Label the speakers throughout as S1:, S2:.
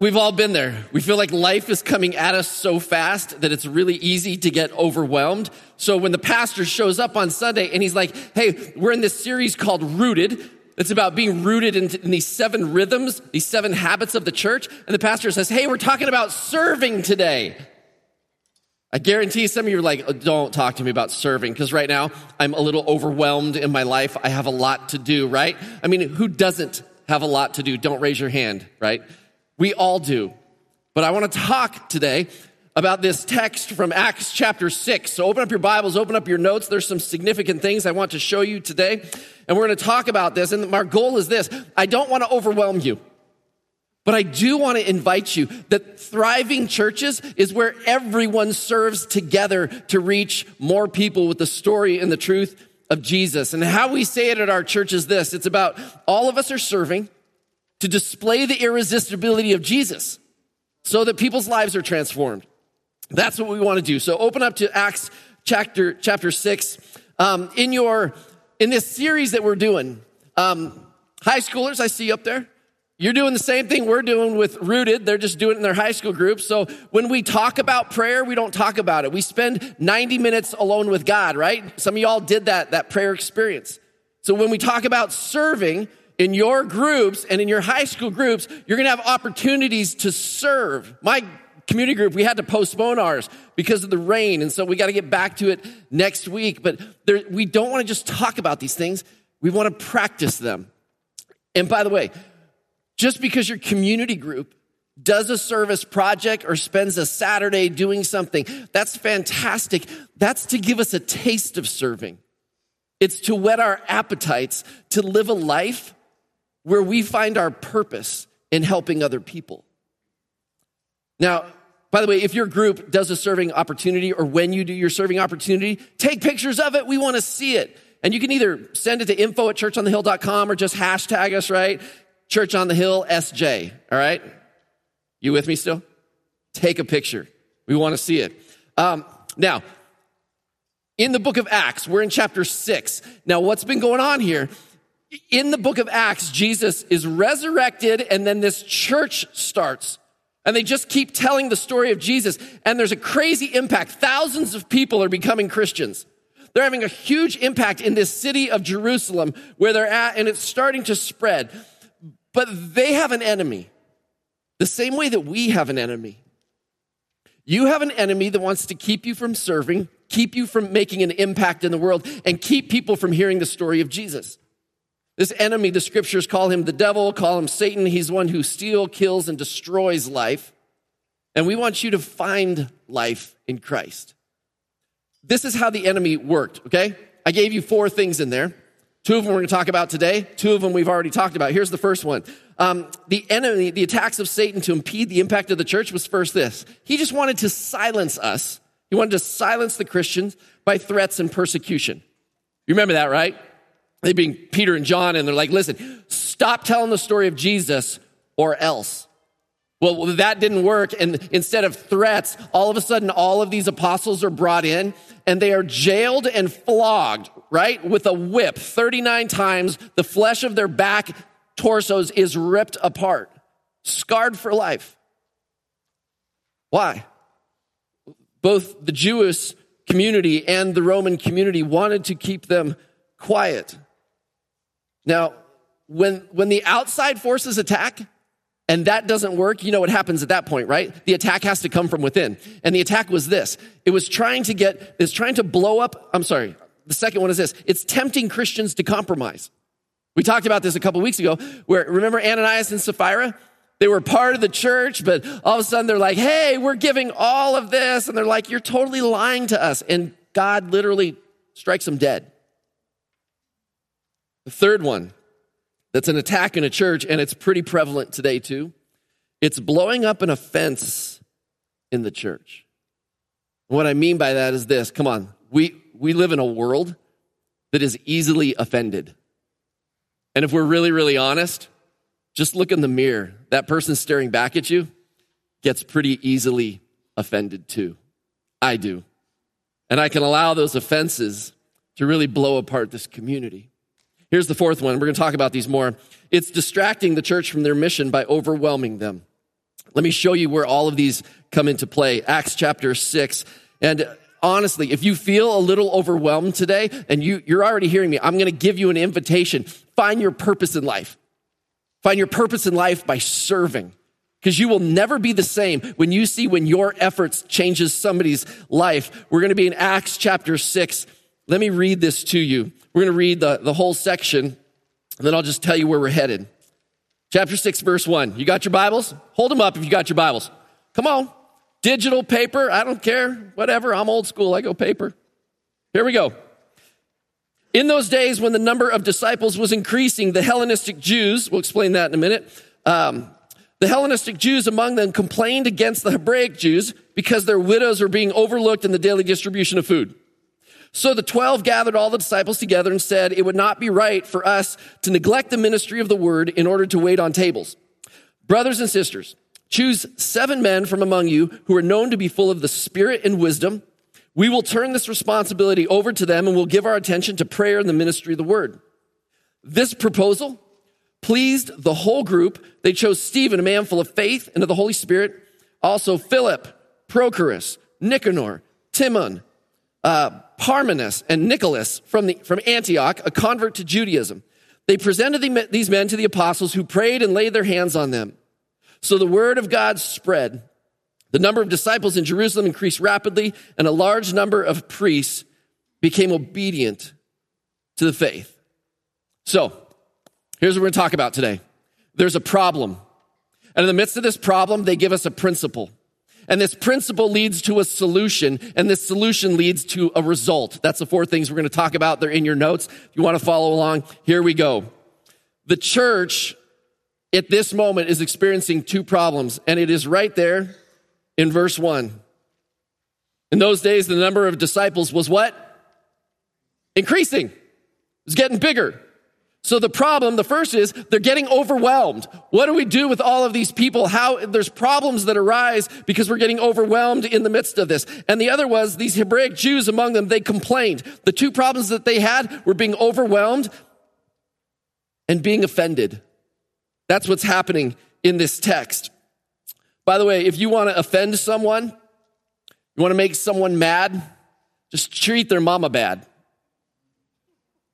S1: We've all been there. We feel like life is coming at us so fast that it's really easy to get overwhelmed. So when the pastor shows up on Sunday and he's like, Hey, we're in this series called Rooted. It's about being rooted in, in, these seven rhythms, these seven habits of the church. And the pastor says, Hey, we're talking about serving today. I guarantee some of you are like, oh, don't talk to me about serving because right now I'm a little overwhelmed in my life. I have a lot to do, right? I mean, who doesn't have a lot to do? Don't raise your hand, right? We all do. But I want to talk today about this text from Acts chapter 6. So open up your Bibles, open up your notes. There's some significant things I want to show you today. And we're going to talk about this. And our goal is this I don't want to overwhelm you. But I do want to invite you that thriving churches is where everyone serves together to reach more people with the story and the truth of Jesus. And how we say it at our church is this it's about all of us are serving to display the irresistibility of Jesus so that people's lives are transformed. That's what we want to do. So open up to Acts chapter, chapter six. Um, in your, in this series that we're doing, um, high schoolers, I see you up there. You're doing the same thing we're doing with Rooted. They're just doing it in their high school groups. So when we talk about prayer, we don't talk about it. We spend 90 minutes alone with God, right? Some of y'all did that, that prayer experience. So when we talk about serving, in your groups and in your high school groups, you're going to have opportunities to serve. My community group, we had to postpone ours because of the rain. And so we got to get back to it next week. But there, we don't want to just talk about these things. We want to practice them. And by the way, just because your community group does a service project or spends a Saturday doing something, that's fantastic. That's to give us a taste of serving. It's to whet our appetites to live a life where we find our purpose in helping other people. Now, by the way, if your group does a serving opportunity or when you do your serving opportunity, take pictures of it. We want to see it. And you can either send it to info at churchonthehill.com or just hashtag us, right? Church on the Hill SJ. All right. You with me still? Take a picture. We want to see it. Um, now, in the book of Acts, we're in chapter six. Now, what's been going on here in the book of Acts, Jesus is resurrected and then this church starts. And they just keep telling the story of Jesus. And there's a crazy impact. Thousands of people are becoming Christians. They're having a huge impact in this city of Jerusalem where they're at, and it's starting to spread. But they have an enemy, the same way that we have an enemy. You have an enemy that wants to keep you from serving, keep you from making an impact in the world, and keep people from hearing the story of Jesus. This enemy, the scriptures call him the devil, call him Satan. He's one who steals, kills, and destroys life. And we want you to find life in Christ. This is how the enemy worked, okay? I gave you four things in there. Two of them we're going to talk about today. Two of them we've already talked about. Here's the first one. Um, the enemy, the attacks of Satan to impede the impact of the church was first this. He just wanted to silence us. He wanted to silence the Christians by threats and persecution. You remember that, right? They being Peter and John, and they're like, listen, stop telling the story of Jesus or else. Well, that didn't work. And instead of threats, all of a sudden, all of these apostles are brought in and they are jailed and flogged, right? With a whip 39 times. The flesh of their back torsos is ripped apart, scarred for life. Why? Both the Jewish community and the Roman community wanted to keep them quiet. Now, when, when the outside forces attack, and that doesn't work, you know what happens at that point, right? The attack has to come from within. And the attack was this. It was trying to get, it's trying to blow up, I'm sorry, the second one is this. It's tempting Christians to compromise. We talked about this a couple weeks ago, where remember Ananias and Sapphira? They were part of the church, but all of a sudden they're like, hey, we're giving all of this. And they're like, you're totally lying to us. And God literally strikes them dead. The third one that's an attack in a church, and it's pretty prevalent today too, it's blowing up an offense in the church. What I mean by that is this come on, we, we live in a world that is easily offended. And if we're really, really honest, just look in the mirror. That person staring back at you gets pretty easily offended too. I do. And I can allow those offenses to really blow apart this community. Here's the fourth one. We're going to talk about these more. It's distracting the church from their mission by overwhelming them. Let me show you where all of these come into play. Acts chapter 6. And honestly, if you feel a little overwhelmed today and you, you're already hearing me, I'm going to give you an invitation. Find your purpose in life. Find your purpose in life by serving. Because you will never be the same when you see when your efforts changes somebody's life. We're going to be in Acts chapter 6. Let me read this to you. We're going to read the, the whole section, and then I'll just tell you where we're headed. Chapter 6, verse 1. You got your Bibles? Hold them up if you got your Bibles. Come on. Digital, paper, I don't care. Whatever. I'm old school. I go paper. Here we go. In those days, when the number of disciples was increasing, the Hellenistic Jews, we'll explain that in a minute, um, the Hellenistic Jews among them complained against the Hebraic Jews because their widows were being overlooked in the daily distribution of food. So the 12 gathered all the disciples together and said, It would not be right for us to neglect the ministry of the word in order to wait on tables. Brothers and sisters, choose seven men from among you who are known to be full of the spirit and wisdom we will turn this responsibility over to them and we'll give our attention to prayer and the ministry of the word. This proposal pleased the whole group. They chose Stephen, a man full of faith and of the Holy Spirit, also Philip, Prochorus, Nicanor, Timon, uh, Parmenas, and Nicholas from, the, from Antioch, a convert to Judaism. They presented the, these men to the apostles who prayed and laid their hands on them. So the word of God spread the number of disciples in Jerusalem increased rapidly, and a large number of priests became obedient to the faith. So, here's what we're going to talk about today there's a problem. And in the midst of this problem, they give us a principle. And this principle leads to a solution, and this solution leads to a result. That's the four things we're going to talk about. They're in your notes. If you want to follow along, here we go. The church at this moment is experiencing two problems, and it is right there in verse 1. In those days, the number of disciples was what? Increasing. It's getting bigger. So the problem, the first is they're getting overwhelmed. What do we do with all of these people? How there's problems that arise because we're getting overwhelmed in the midst of this. And the other was these Hebraic Jews among them, they complained. The two problems that they had were being overwhelmed and being offended. That's what's happening in this text. By the way, if you want to offend someone, you want to make someone mad, just treat their mama bad.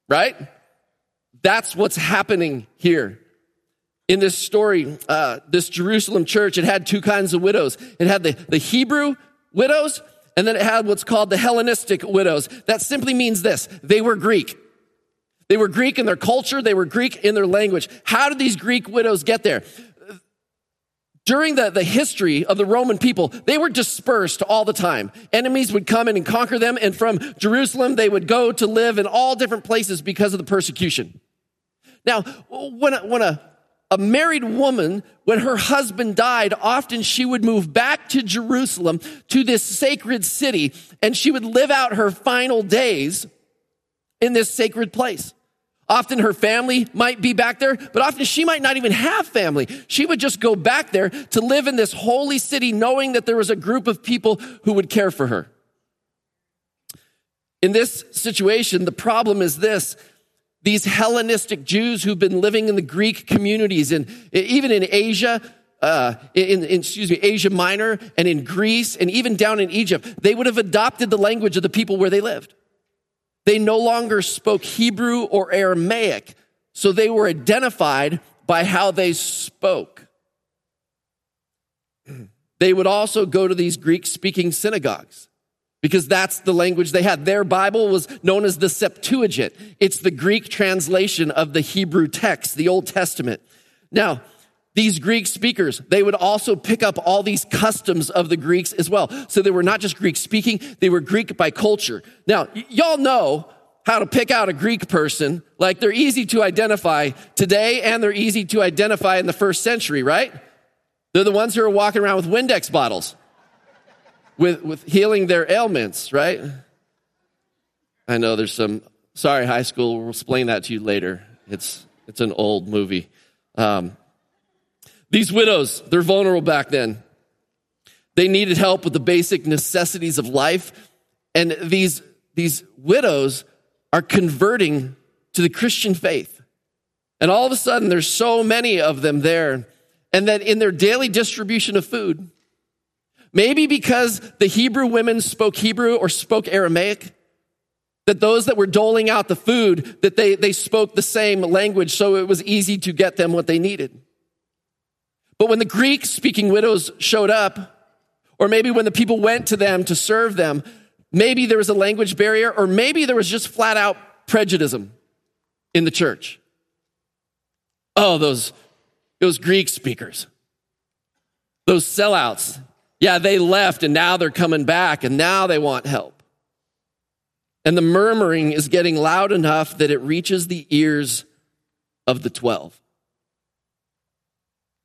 S1: Right? That's what's happening here. In this story, uh, this Jerusalem church, it had two kinds of widows. It had the, the Hebrew widows, and then it had what's called the Hellenistic widows. That simply means this they were Greek. They were Greek in their culture, they were Greek in their language. How did these Greek widows get there? During the, the history of the Roman people, they were dispersed all the time. Enemies would come in and conquer them, and from Jerusalem, they would go to live in all different places because of the persecution. Now, when a, when a, a married woman, when her husband died, often she would move back to Jerusalem, to this sacred city, and she would live out her final days in this sacred place. Often her family might be back there, but often she might not even have family. She would just go back there to live in this holy city knowing that there was a group of people who would care for her. In this situation, the problem is this. These Hellenistic Jews who've been living in the Greek communities and even in Asia, uh, in, in, excuse me, Asia Minor and in Greece and even down in Egypt, they would have adopted the language of the people where they lived. They no longer spoke Hebrew or Aramaic, so they were identified by how they spoke. They would also go to these Greek speaking synagogues because that's the language they had. Their Bible was known as the Septuagint. It's the Greek translation of the Hebrew text, the Old Testament. Now, these Greek speakers, they would also pick up all these customs of the Greeks as well. So they were not just Greek speaking, they were Greek by culture. Now, y- y'all know how to pick out a Greek person. Like they're easy to identify today and they're easy to identify in the first century, right? They're the ones who are walking around with Windex bottles. With, with healing their ailments, right? I know there's some, sorry, high school, we'll explain that to you later. It's, it's an old movie. Um, these widows, they're vulnerable back then. They needed help with the basic necessities of life. And these, these widows are converting to the Christian faith. And all of a sudden, there's so many of them there. And that in their daily distribution of food, maybe because the Hebrew women spoke Hebrew or spoke Aramaic, that those that were doling out the food, that they, they spoke the same language, so it was easy to get them what they needed. But when the Greek speaking widows showed up, or maybe when the people went to them to serve them, maybe there was a language barrier, or maybe there was just flat out prejudice in the church. Oh, those, those Greek speakers, those sellouts. Yeah, they left and now they're coming back and now they want help. And the murmuring is getting loud enough that it reaches the ears of the 12.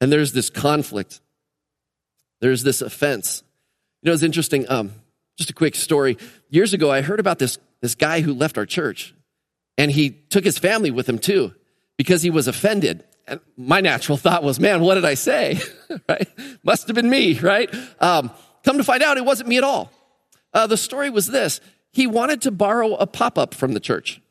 S1: And there's this conflict. There's this offense. You know, it's interesting. Um, just a quick story. Years ago, I heard about this, this guy who left our church, and he took his family with him too because he was offended. And my natural thought was, man, what did I say? right? Must have been me, right? Um, come to find out, it wasn't me at all. Uh, the story was this he wanted to borrow a pop up from the church.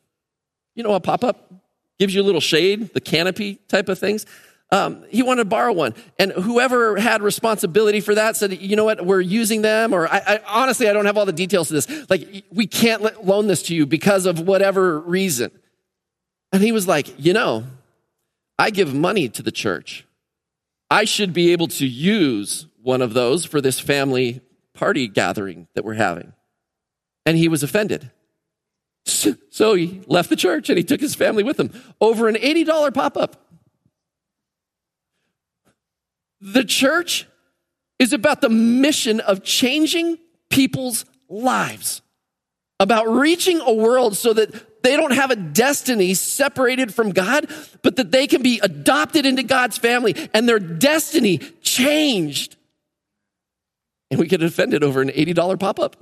S1: You know, a pop up gives you a little shade, the canopy type of things. Um, he wanted to borrow one. And whoever had responsibility for that said, you know what, we're using them. Or I, I, honestly, I don't have all the details to this. Like, we can't loan this to you because of whatever reason. And he was like, you know, I give money to the church. I should be able to use one of those for this family party gathering that we're having. And he was offended. So he left the church and he took his family with him over an $80 pop up. The church is about the mission of changing people's lives, about reaching a world so that they don't have a destiny separated from God, but that they can be adopted into God's family and their destiny changed. And we get offended over an $80 pop up.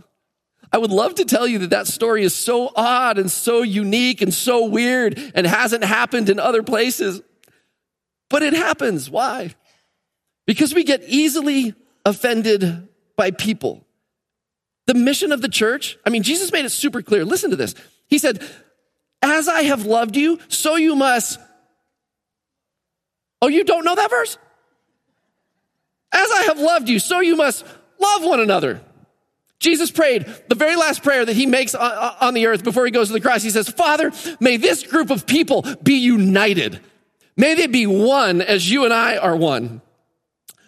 S1: I would love to tell you that that story is so odd and so unique and so weird and hasn't happened in other places. But it happens. Why? Because we get easily offended by people. The mission of the church, I mean, Jesus made it super clear. Listen to this. He said, As I have loved you, so you must. Oh, you don't know that verse? As I have loved you, so you must love one another. Jesus prayed the very last prayer that he makes on the earth before he goes to the cross. He says, Father, may this group of people be united. May they be one as you and I are one.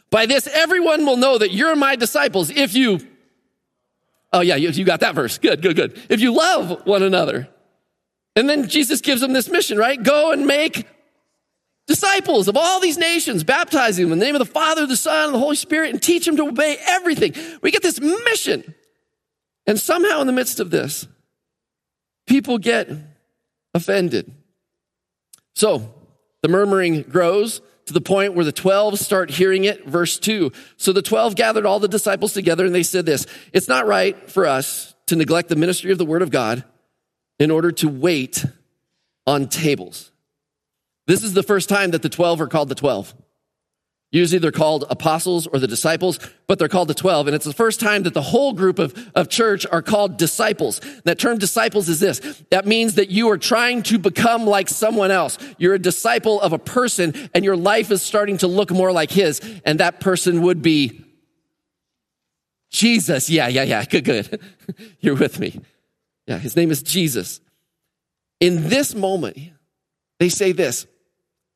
S1: By this, everyone will know that you're my disciples if you, oh yeah, you, got that verse. Good, good, good. If you love one another. And then Jesus gives them this mission, right? Go and make disciples of all these nations, baptizing them in the name of the Father, the Son, and the Holy Spirit, and teach them to obey everything. We get this mission. And somehow in the midst of this, people get offended. So the murmuring grows to the point where the 12 start hearing it. Verse 2. So the 12 gathered all the disciples together and they said this It's not right for us to neglect the ministry of the word of God in order to wait on tables. This is the first time that the 12 are called the 12. Usually they're called apostles or the disciples, but they're called the 12. And it's the first time that the whole group of, of church are called disciples. That term disciples is this. That means that you are trying to become like someone else. You're a disciple of a person and your life is starting to look more like his. And that person would be Jesus. Yeah, yeah, yeah. Good, good. You're with me. Yeah, his name is Jesus. In this moment, they say this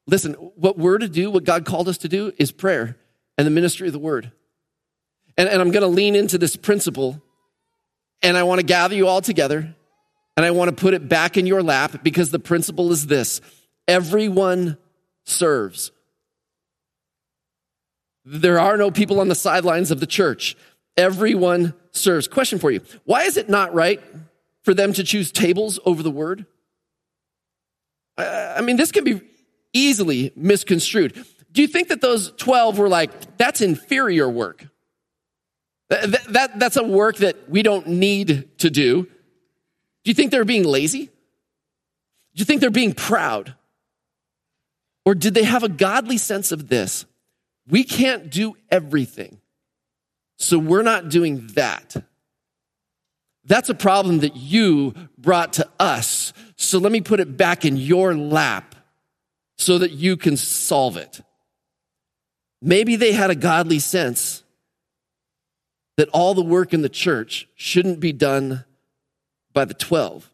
S1: Listen, what we're to do, what God called us to do, is prayer and the ministry of the word. And, and I'm going to lean into this principle, and I want to gather you all together, and I want to put it back in your lap because the principle is this everyone serves. There are no people on the sidelines of the church. Everyone serves. Question for you Why is it not right for them to choose tables over the word? I mean, this can be easily misconstrued. Do you think that those 12 were like, that's inferior work? That, that, that's a work that we don't need to do. Do you think they're being lazy? Do you think they're being proud? Or did they have a godly sense of this? We can't do everything, so we're not doing that. That's a problem that you brought to us. So let me put it back in your lap so that you can solve it. Maybe they had a godly sense that all the work in the church shouldn't be done by the 12.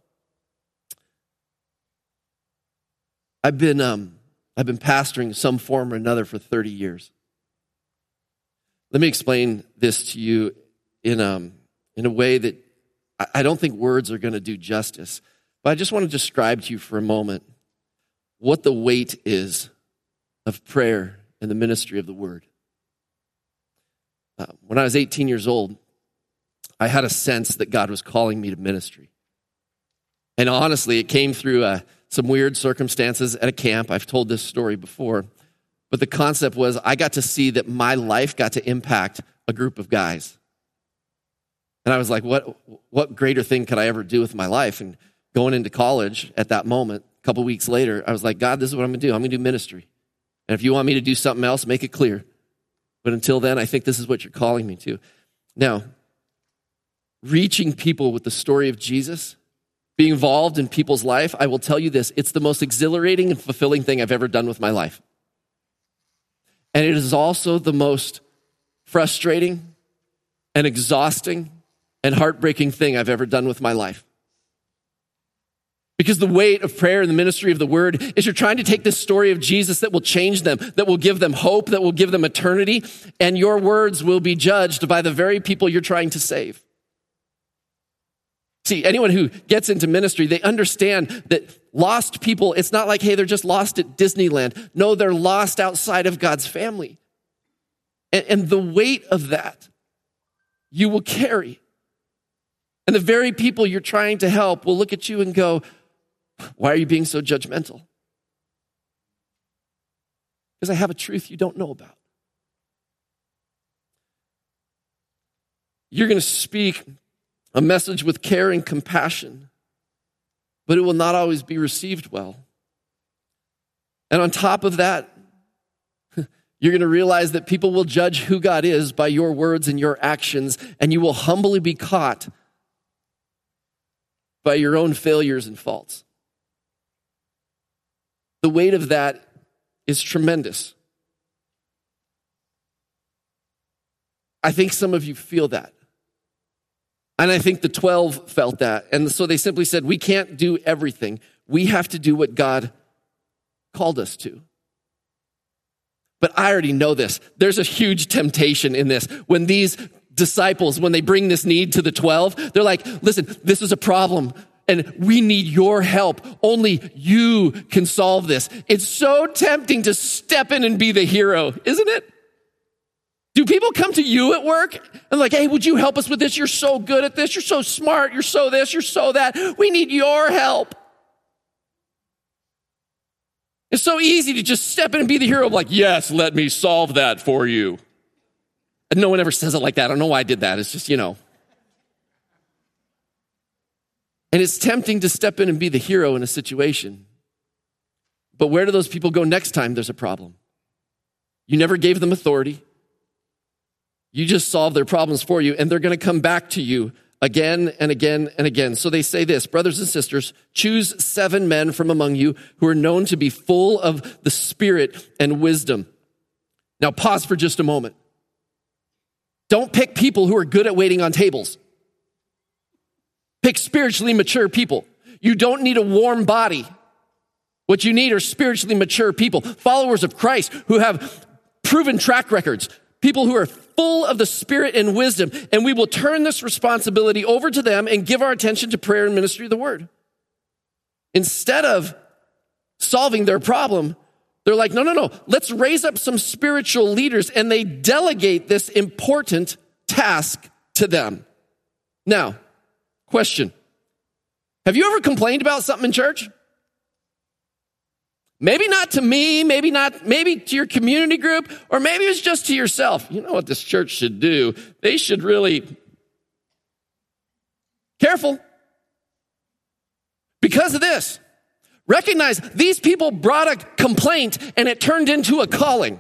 S1: I've been, um, I've been pastoring some form or another for 30 years. Let me explain this to you in, um, in a way that I don't think words are going to do justice. But I just want to describe to you for a moment what the weight is of prayer and the ministry of the word. Uh, when I was 18 years old, I had a sense that God was calling me to ministry. And honestly, it came through uh, some weird circumstances at a camp. I've told this story before. But the concept was I got to see that my life got to impact a group of guys. And I was like, what, what greater thing could I ever do with my life? And going into college at that moment, a couple weeks later, I was like, God, this is what I'm going to do. I'm going to do ministry. And if you want me to do something else, make it clear. But until then, I think this is what you're calling me to. Now, reaching people with the story of Jesus, being involved in people's life, I will tell you this it's the most exhilarating and fulfilling thing I've ever done with my life. And it is also the most frustrating and exhausting and heartbreaking thing I've ever done with my life. Because the weight of prayer and the ministry of the word is you're trying to take this story of Jesus that will change them, that will give them hope, that will give them eternity, and your words will be judged by the very people you're trying to save. See, anyone who gets into ministry, they understand that lost people, it's not like, hey, they're just lost at Disneyland. No, they're lost outside of God's family. And, and the weight of that you will carry. And the very people you're trying to help will look at you and go, Why are you being so judgmental? Because I have a truth you don't know about. You're going to speak a message with care and compassion, but it will not always be received well. And on top of that, you're going to realize that people will judge who God is by your words and your actions, and you will humbly be caught by your own failures and faults. The weight of that is tremendous. I think some of you feel that. And I think the 12 felt that. And so they simply said, We can't do everything. We have to do what God called us to. But I already know this. There's a huge temptation in this. When these disciples, when they bring this need to the 12, they're like, listen, this is a problem and we need your help. Only you can solve this. It's so tempting to step in and be the hero, isn't it? Do people come to you at work and like, hey, would you help us with this? You're so good at this. You're so smart. You're so this. You're so that. We need your help. It's so easy to just step in and be the hero, like, yes, let me solve that for you. No one ever says it like that. I don't know why I did that. It's just, you know. And it's tempting to step in and be the hero in a situation. But where do those people go next time there's a problem? You never gave them authority. You just solved their problems for you, and they're going to come back to you again and again and again. So they say this, brothers and sisters, choose seven men from among you who are known to be full of the Spirit and wisdom. Now pause for just a moment. Don't pick people who are good at waiting on tables. Pick spiritually mature people. You don't need a warm body. What you need are spiritually mature people, followers of Christ who have proven track records, people who are full of the Spirit and wisdom. And we will turn this responsibility over to them and give our attention to prayer and ministry of the word. Instead of solving their problem, they're like, no, no, no, let's raise up some spiritual leaders and they delegate this important task to them. Now, question Have you ever complained about something in church? Maybe not to me, maybe not, maybe to your community group, or maybe it's just to yourself. You know what this church should do? They should really, careful. Because of this, recognize these people brought a complaint and it turned into a calling.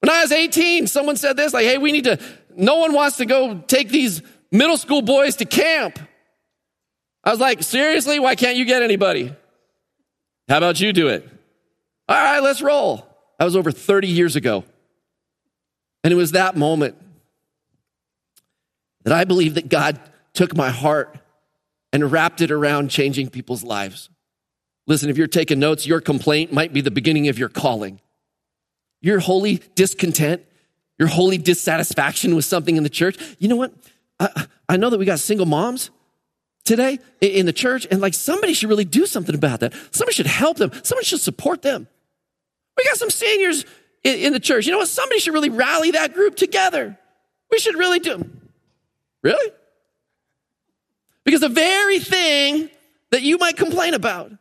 S1: When I was 18, someone said this, like, hey, we need to, no one wants to go take these middle school boys to camp. I was like, seriously? Why can't you get anybody? How about you do it? All right, let's roll. That was over 30 years ago. And it was that moment that I believe that God took my heart and wrapped it around changing people's lives. Listen, if you're taking notes, your complaint might be the beginning of your calling. Your holy discontent, your holy dissatisfaction with something in the church. You know what? I, I know that we got single moms today in the church, and like somebody should really do something about that. Somebody should help them. Somebody should support them. We got some seniors in, in the church. You know what? Somebody should really rally that group together. We should really do. Really? Because the very thing that you might complain about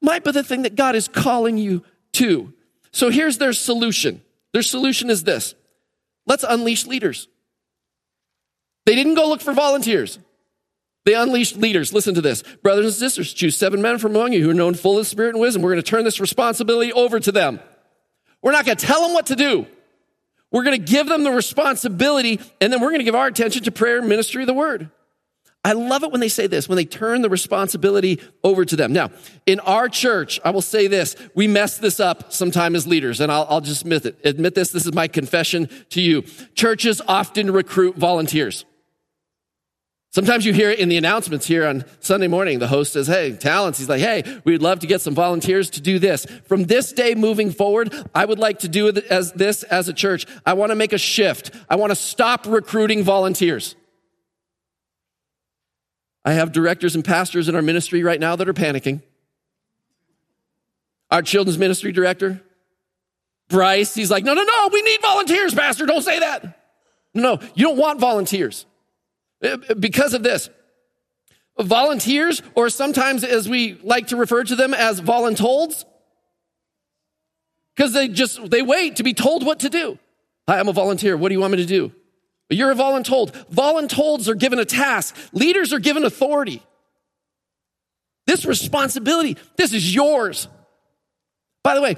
S1: might be the thing that God is calling you to. So here's their solution. Their solution is this let's unleash leaders. They didn't go look for volunteers. They unleashed leaders. Listen to this. Brothers and sisters, choose seven men from among you who are known full of spirit and wisdom. We're going to turn this responsibility over to them. We're not going to tell them what to do. We're going to give them the responsibility, and then we're going to give our attention to prayer and ministry of the word. I love it when they say this, when they turn the responsibility over to them. Now, in our church, I will say this, we mess this up sometime as leaders, and I'll, I'll just admit it. Admit this, this is my confession to you. Churches often recruit volunteers. Sometimes you hear it in the announcements here on Sunday morning. The host says, Hey, talents. He's like, Hey, we'd love to get some volunteers to do this. From this day moving forward, I would like to do as this as a church. I want to make a shift. I want to stop recruiting volunteers. I have directors and pastors in our ministry right now that are panicking. Our children's ministry director, Bryce, he's like, No, no, no, we need volunteers, Pastor. Don't say that. No, no, you don't want volunteers. Uh, because of this. Volunteers, or sometimes as we like to refer to them as voluntolds, because they just, they wait to be told what to do. Hi, I'm a volunteer. What do you want me to do? You're a voluntold. Voluntolds are given a task. Leaders are given authority. This responsibility, this is yours. By the way,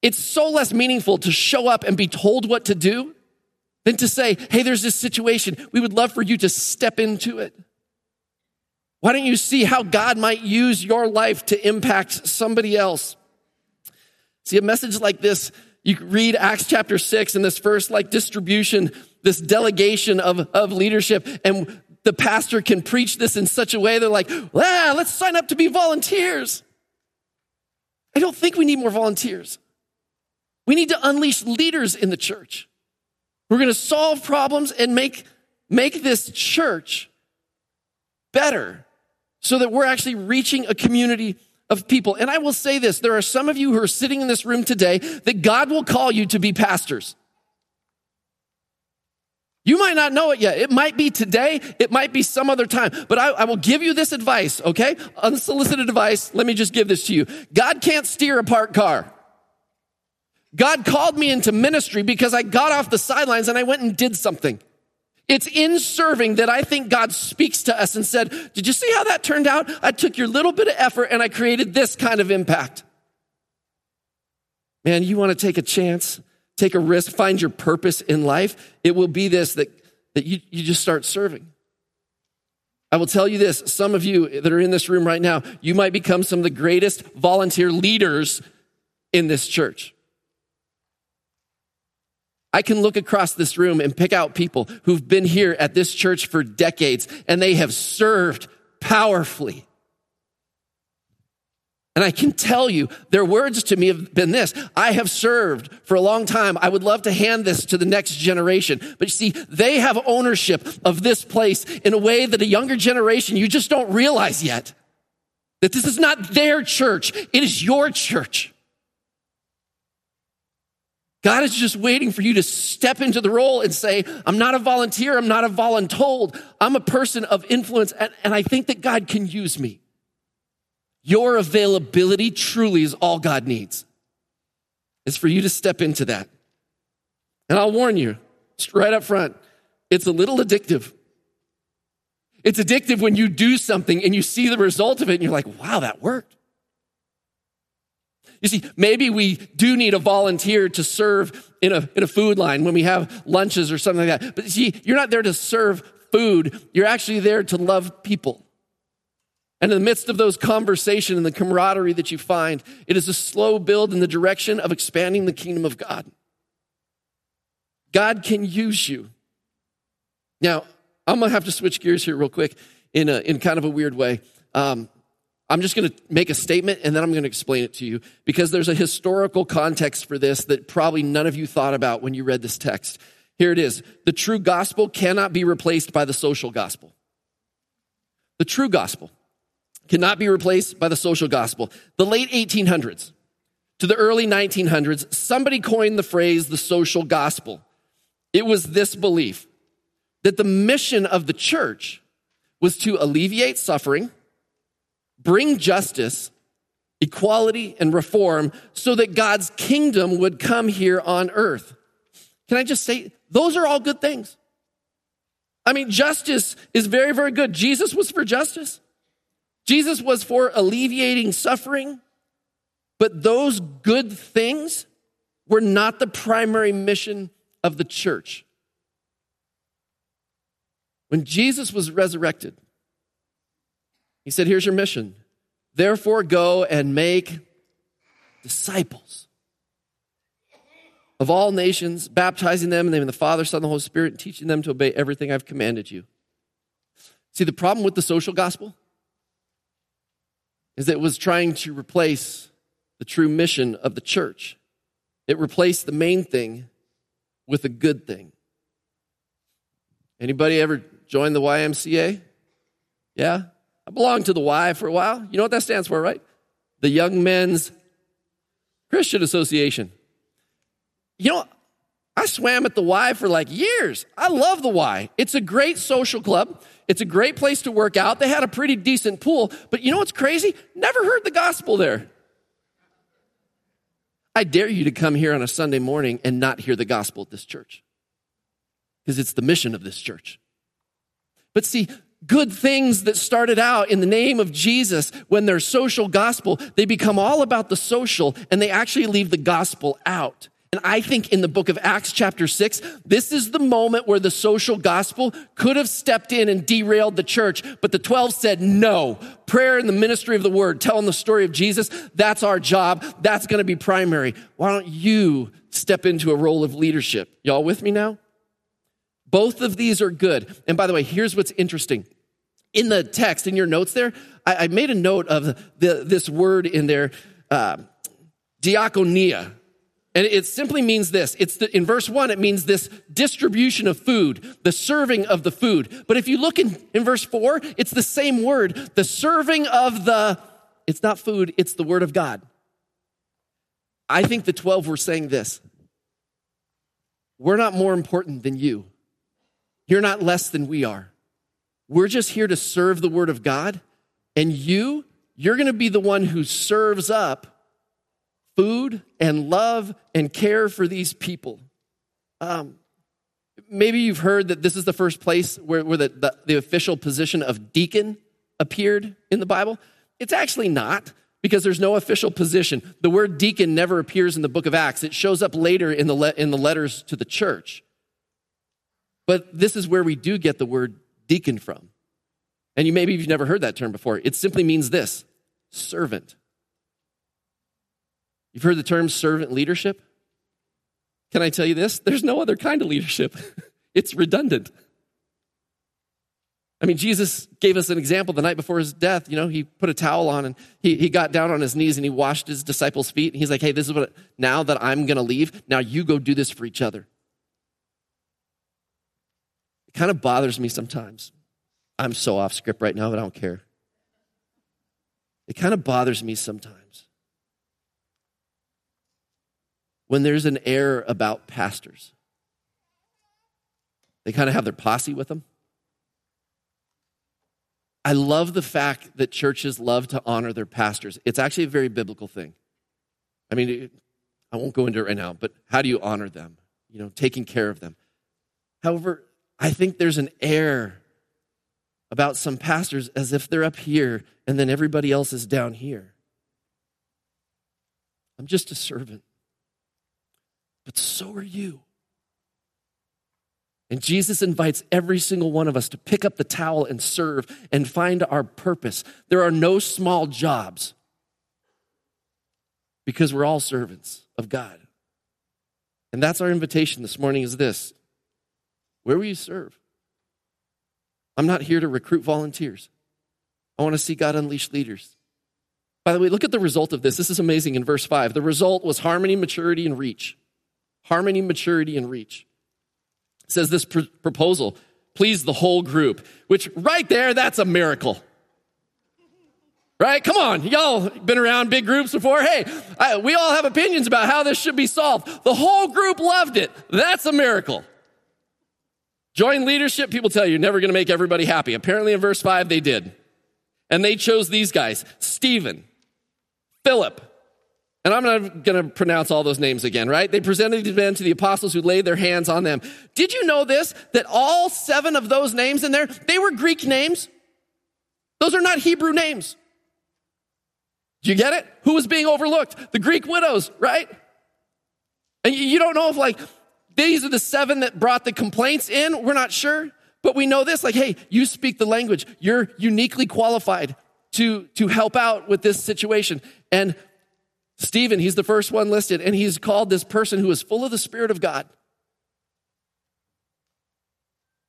S1: it's so less meaningful to show up and be told what to do than to say, hey, there's this situation. We would love for you to step into it. Why don't you see how God might use your life to impact somebody else? See, a message like this, you read Acts chapter six and this first like distribution, this delegation of, of leadership, and the pastor can preach this in such a way they're like, ah, let's sign up to be volunteers. I don't think we need more volunteers. We need to unleash leaders in the church. We're going to solve problems and make, make this church better so that we're actually reaching a community of people. And I will say this there are some of you who are sitting in this room today that God will call you to be pastors. You might not know it yet. It might be today. It might be some other time. But I, I, will give you this advice, okay? Unsolicited advice. Let me just give this to you. God can't steer a parked car. God called me into ministry because I got off the sidelines and I went and did something. It's in serving that I think God speaks to us and said, Did you see how that turned out? I took your little bit of effort and I created this kind of impact. Man, you want to take a chance, take a risk, find your purpose in life? It will be this that, that you, you just start serving. I will tell you this some of you that are in this room right now, you might become some of the greatest volunteer leaders in this church. I can look across this room and pick out people who've been here at this church for decades and they have served powerfully. And I can tell you, their words to me have been this I have served for a long time. I would love to hand this to the next generation. But you see, they have ownership of this place in a way that a younger generation, you just don't realize yet. That this is not their church, it is your church. God is just waiting for you to step into the role and say, I'm not a volunteer. I'm not a voluntold. I'm a person of influence. And, and I think that God can use me. Your availability truly is all God needs. It's for you to step into that. And I'll warn you, right up front, it's a little addictive. It's addictive when you do something and you see the result of it and you're like, wow, that worked. You see, maybe we do need a volunteer to serve in a, in a food line when we have lunches or something like that. But see, you're not there to serve food, you're actually there to love people. And in the midst of those conversation and the camaraderie that you find, it is a slow build in the direction of expanding the kingdom of God. God can use you. Now, I'm gonna have to switch gears here real quick in a, in kind of a weird way. Um, I'm just going to make a statement and then I'm going to explain it to you because there's a historical context for this that probably none of you thought about when you read this text. Here it is. The true gospel cannot be replaced by the social gospel. The true gospel cannot be replaced by the social gospel. The late 1800s to the early 1900s, somebody coined the phrase the social gospel. It was this belief that the mission of the church was to alleviate suffering bring justice, equality, and reform so that God's kingdom would come here on earth. Can I just say, those are all good things. I mean, justice is very, very good. Jesus was for justice. Jesus was for alleviating suffering. But those good things were not the primary mission of the church. When Jesus was resurrected, he said, Here's your mission. Therefore, go and make disciples of all nations, baptizing them in the name of the Father, Son, and the Holy Spirit, and teaching them to obey everything I've commanded you. See, the problem with the social gospel is that it was trying to replace the true mission of the church. It replaced the main thing with a good thing. Anybody ever join the YMCA? Yeah? I belonged to the Y for a while. You know what that stands for, right? The Young Men's Christian Association. You know, I swam at the Y for like years. I love the Y. It's a great social club. It's a great place to work out. They had a pretty decent pool, but you know what's crazy? Never heard the gospel there. I dare you to come here on a Sunday morning and not hear the gospel at this church because it's the mission of this church. But see, good things that started out in the name of Jesus, when they're social gospel, they become all about the social and they actually leave the gospel out. And I think in the book of Acts, chapter six, this is the moment where the social gospel could have stepped in and derailed the church, but the 12 said, no, prayer and the ministry of the word, telling the story of Jesus, that's our job. That's going to be primary. Why don't you step into a role of leadership? Y'all with me now? Both of these are good. And by the way, here's what's interesting. In the text, in your notes there, I, I made a note of the, this word in there, uh, diakonia. And it simply means this. It's the, in verse one, it means this distribution of food, the serving of the food. But if you look in, in verse four, it's the same word, the serving of the, it's not food, it's the word of God. I think the 12 were saying this. We're not more important than you. You're not less than we are. We're just here to serve the word of God. And you, you're going to be the one who serves up food and love and care for these people. Um, maybe you've heard that this is the first place where, where the, the, the official position of deacon appeared in the Bible. It's actually not because there's no official position. The word deacon never appears in the book of Acts. It shows up later in the, le- in the letters to the church. But this is where we do get the word deacon from. And you maybe you've never heard that term before. It simply means this servant. You've heard the term servant leadership? Can I tell you this? There's no other kind of leadership, it's redundant. I mean, Jesus gave us an example the night before his death. You know, he put a towel on and he, he got down on his knees and he washed his disciples' feet. And he's like, hey, this is what, now that I'm going to leave, now you go do this for each other. It kind of bothers me sometimes. I'm so off script right now, but I don't care. It kind of bothers me sometimes when there's an air about pastors. They kind of have their posse with them. I love the fact that churches love to honor their pastors. It's actually a very biblical thing. I mean, I won't go into it right now, but how do you honor them? You know, taking care of them. However, I think there's an air about some pastors as if they're up here and then everybody else is down here. I'm just a servant. But so are you. And Jesus invites every single one of us to pick up the towel and serve and find our purpose. There are no small jobs because we're all servants of God. And that's our invitation this morning is this. Where will you serve? I'm not here to recruit volunteers. I want to see God unleash leaders. By the way, look at the result of this. This is amazing in verse 5. The result was harmony, maturity, and reach. Harmony, maturity, and reach says this pr- proposal pleased the whole group, which right there, that's a miracle. Right? Come on. Y'all been around big groups before. Hey, I, we all have opinions about how this should be solved. The whole group loved it. That's a miracle. Join leadership, people tell you, you're never going to make everybody happy. Apparently, in verse 5, they did. And they chose these guys Stephen, Philip, and I'm not going to pronounce all those names again, right? They presented these men to the apostles who laid their hands on them. Did you know this? That all seven of those names in there, they were Greek names. Those are not Hebrew names. Do you get it? Who was being overlooked? The Greek widows, right? And you don't know if like these are the seven that brought the complaints in. We're not sure. But we know this, like, hey, you speak the language. You're uniquely qualified to, to help out with this situation. And Stephen, he's the first one listed, and he's called this person who is full of the Spirit of God.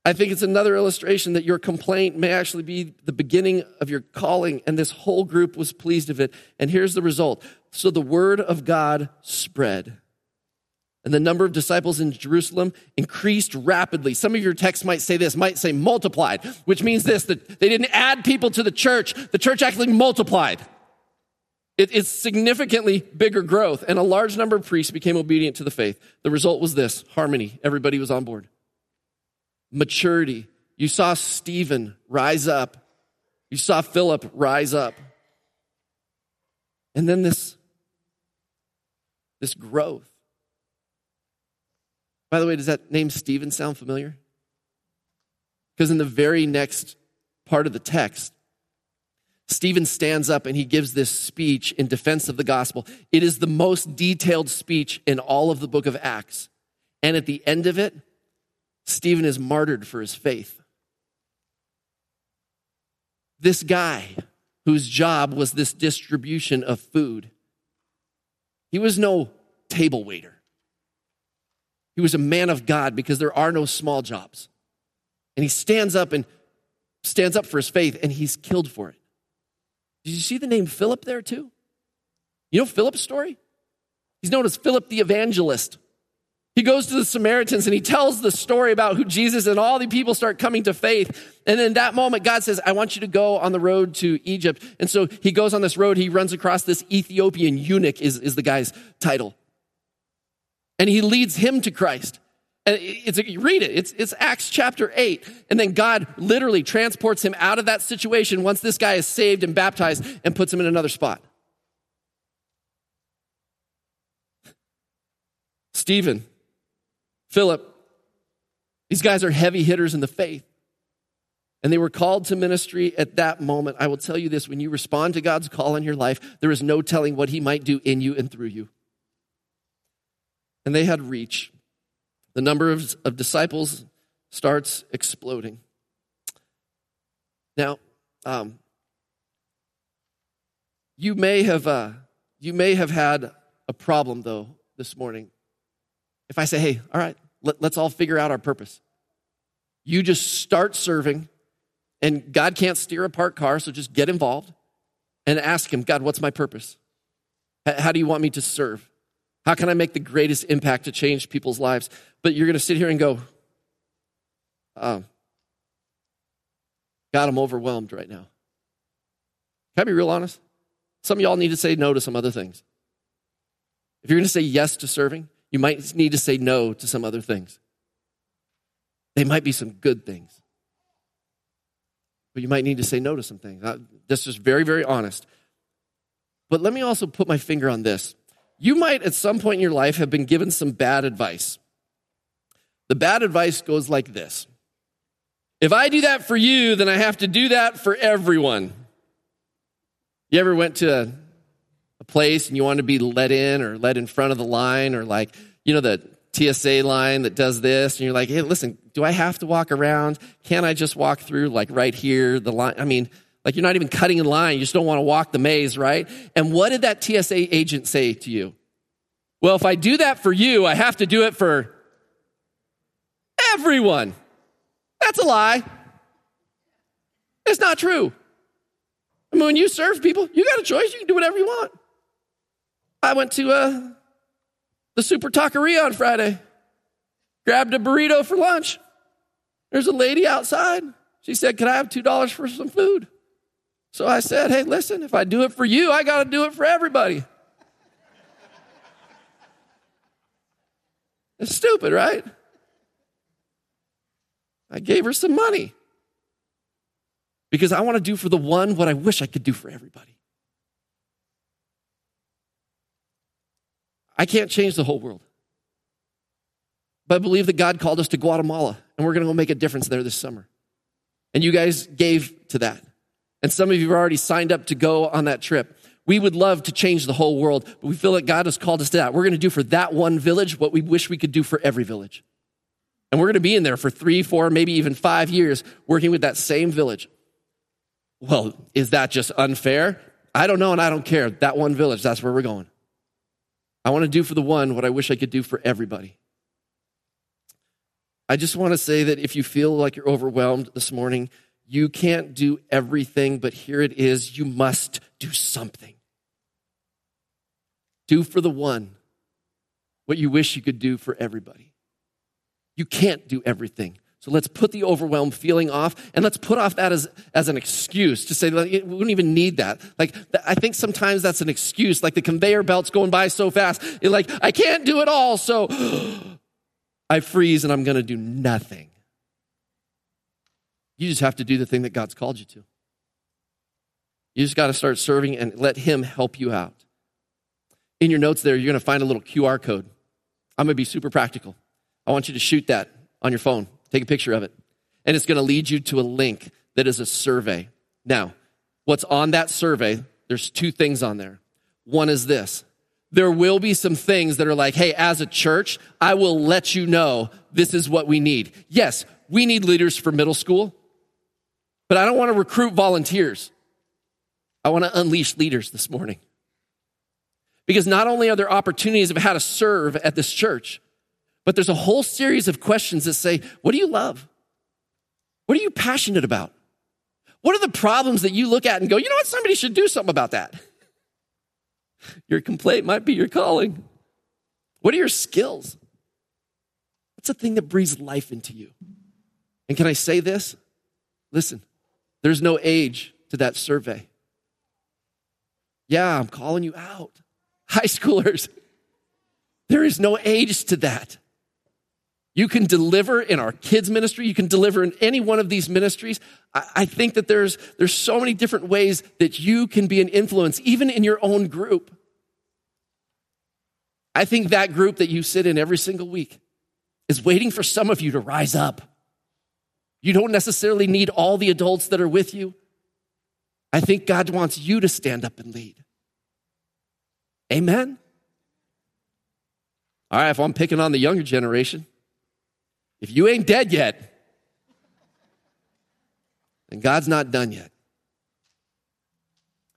S1: I think it's another illustration that your complaint may actually be the beginning of your calling, and this whole group was pleased of it. And here's the result. So the word of God spread. And the number of disciples in Jerusalem increased rapidly. Some of your texts might say this, might say multiplied, which means this that they didn't add people to the church, the church actually multiplied. It's significantly bigger growth, and a large number of priests became obedient to the faith. The result was this harmony. Everybody was on board. Maturity. You saw Stephen rise up, you saw Philip rise up. And then this, this growth. By the way, does that name Stephen sound familiar? Because in the very next part of the text, Stephen stands up and he gives this speech in defense of the gospel. It is the most detailed speech in all of the book of Acts. And at the end of it, Stephen is martyred for his faith. This guy, whose job was this distribution of food, he was no table waiter. He was a man of God because there are no small jobs. And he stands up and stands up for his faith and he's killed for it. Did you see the name Philip there too? You know Philip's story? He's known as Philip the evangelist. He goes to the Samaritans and he tells the story about who Jesus and all the people start coming to faith. And in that moment, God says, I want you to go on the road to Egypt. And so he goes on this road. He runs across this Ethiopian eunuch is, is the guy's title. And he leads him to Christ. And it's you read it. It's, it's Acts chapter 8. And then God literally transports him out of that situation once this guy is saved and baptized and puts him in another spot. Stephen, Philip, these guys are heavy hitters in the faith. And they were called to ministry at that moment. I will tell you this when you respond to God's call in your life, there is no telling what He might do in you and through you. And they had reach the number of, of disciples starts exploding. Now, um, you may have uh, you may have had a problem though this morning. If I say, "Hey, all right, let, let's all figure out our purpose," you just start serving, and God can't steer a parked car, so just get involved and ask Him, "God, what's my purpose? How do you want me to serve?" How can I make the greatest impact to change people's lives? But you're going to sit here and go, oh, God, I'm overwhelmed right now. Can I be real honest? Some of y'all need to say no to some other things. If you're going to say yes to serving, you might need to say no to some other things. They might be some good things. but you might need to say no to some things. This is very, very honest. But let me also put my finger on this. You might, at some point in your life, have been given some bad advice. The bad advice goes like this If I do that for you, then I have to do that for everyone. You ever went to a, a place and you want to be let in or let in front of the line or like, you know, the TSA line that does this, and you're like, hey, listen, do I have to walk around? Can't I just walk through like right here, the line? I mean, like you're not even cutting in line. You just don't want to walk the maze, right? And what did that TSA agent say to you? Well, if I do that for you, I have to do it for everyone. That's a lie. It's not true. I mean, when you serve people, you got a choice. You can do whatever you want. I went to uh, the Super Taqueria on Friday, grabbed a burrito for lunch. There's a lady outside. She said, Can I have $2 for some food? So I said, Hey, listen, if I do it for you, I got to do it for everybody. It's stupid, right? I gave her some money because I want to do for the one what I wish I could do for everybody. I can't change the whole world. But I believe that God called us to Guatemala, and we're going to go make a difference there this summer. And you guys gave to that. And some of you have already signed up to go on that trip. We would love to change the whole world, but we feel like God has called us to that. We're going to do for that one village what we wish we could do for every village. And we're going to be in there for three, four, maybe even five years working with that same village. Well, is that just unfair? I don't know, and I don't care. That one village, that's where we're going. I want to do for the one what I wish I could do for everybody. I just want to say that if you feel like you're overwhelmed this morning, you can't do everything, but here it is. You must do something. Do for the one what you wish you could do for everybody. You can't do everything. So let's put the overwhelmed feeling off and let's put off that as, as an excuse to say, like, we don't even need that. Like, I think sometimes that's an excuse. Like the conveyor belt's going by so fast. You're like, I can't do it all. So I freeze and I'm going to do nothing. You just have to do the thing that God's called you to. You just got to start serving and let Him help you out. In your notes there, you're going to find a little QR code. I'm going to be super practical. I want you to shoot that on your phone. Take a picture of it. And it's going to lead you to a link that is a survey. Now, what's on that survey? There's two things on there. One is this. There will be some things that are like, hey, as a church, I will let you know this is what we need. Yes, we need leaders for middle school, but I don't want to recruit volunteers. I want to unleash leaders this morning. Because not only are there opportunities of how to serve at this church, but there's a whole series of questions that say, What do you love? What are you passionate about? What are the problems that you look at and go, You know what? Somebody should do something about that. Your complaint might be your calling. What are your skills? What's the thing that breathes life into you? And can I say this? Listen, there's no age to that survey. Yeah, I'm calling you out. High schoolers, there is no age to that. You can deliver in our kids ministry. You can deliver in any one of these ministries. I, I, think that there's, there's so many different ways that you can be an influence, even in your own group. I think that group that you sit in every single week is waiting for some of you to rise up. You don't necessarily need all the adults that are with you. I think God wants you to stand up and lead. Amen? All right, if I'm picking on the younger generation, if you ain't dead yet, then God's not done yet.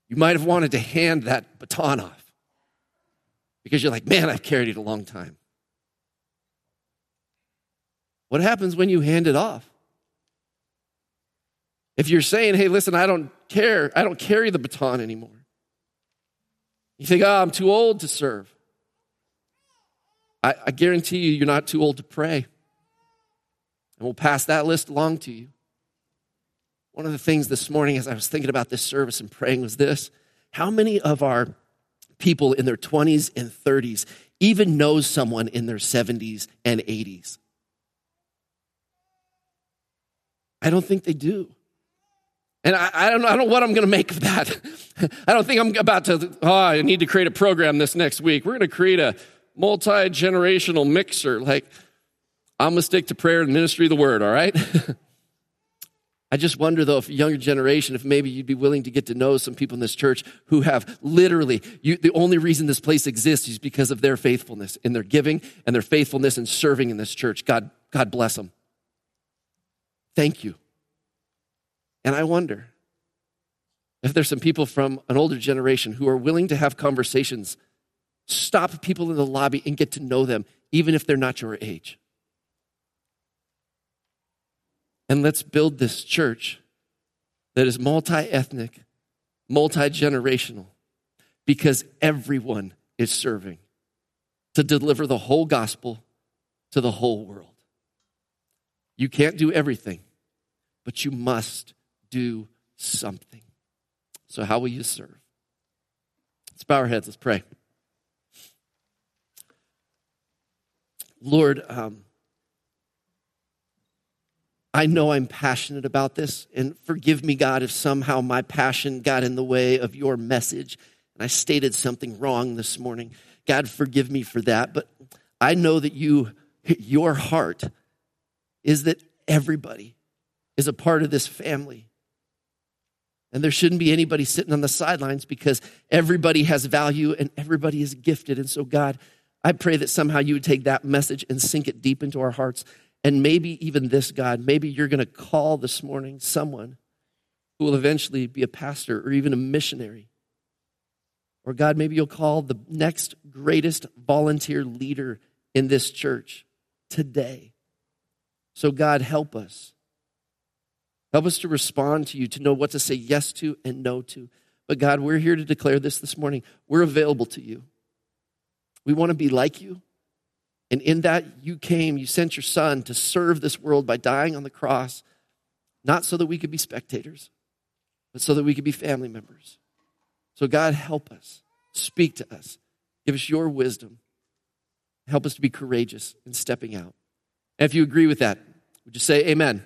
S1: You might have wanted to hand that baton off because you're like, man, I've carried it a long time. What happens when you hand it off? If you're saying, hey, listen, I don't care, I don't carry the baton anymore. You think, oh, I'm too old to serve. I, I guarantee you, you're not too old to pray. And we'll pass that list along to you. One of the things this morning as I was thinking about this service and praying was this how many of our people in their 20s and 30s even knows someone in their 70s and 80s? I don't think they do. And I, I, don't, I don't know what I'm going to make of that. I don't think I'm about to, oh, I need to create a program this next week. We're going to create a multi generational mixer. Like, I'm going to stick to prayer and ministry of the word, all right? I just wonder, though, if younger generation, if maybe you'd be willing to get to know some people in this church who have literally, you, the only reason this place exists is because of their faithfulness in their giving and their faithfulness in serving in this church. God, God bless them. Thank you. And I wonder if there's some people from an older generation who are willing to have conversations, stop people in the lobby and get to know them, even if they're not your age. And let's build this church that is multi ethnic, multi generational, because everyone is serving to deliver the whole gospel to the whole world. You can't do everything, but you must do something. So, how will you serve? Let's bow our heads, let's pray. Lord, um, I know I'm passionate about this, and forgive me, God, if somehow my passion got in the way of your message and I stated something wrong this morning. God, forgive me for that. But I know that you, your heart is that everybody is a part of this family. And there shouldn't be anybody sitting on the sidelines because everybody has value and everybody is gifted. And so, God, I pray that somehow you would take that message and sink it deep into our hearts and maybe even this, God, maybe you're going to call this morning someone who will eventually be a pastor or even a missionary. Or God, maybe you'll call the next greatest volunteer leader in this church today. So, God, help us. Help us to respond to you, to know what to say yes to and no to. But, God, we're here to declare this this morning. We're available to you. We want to be like you. And in that, you came, you sent your son to serve this world by dying on the cross, not so that we could be spectators, but so that we could be family members. So, God, help us, speak to us, give us your wisdom, help us to be courageous in stepping out. And if you agree with that, would you say amen?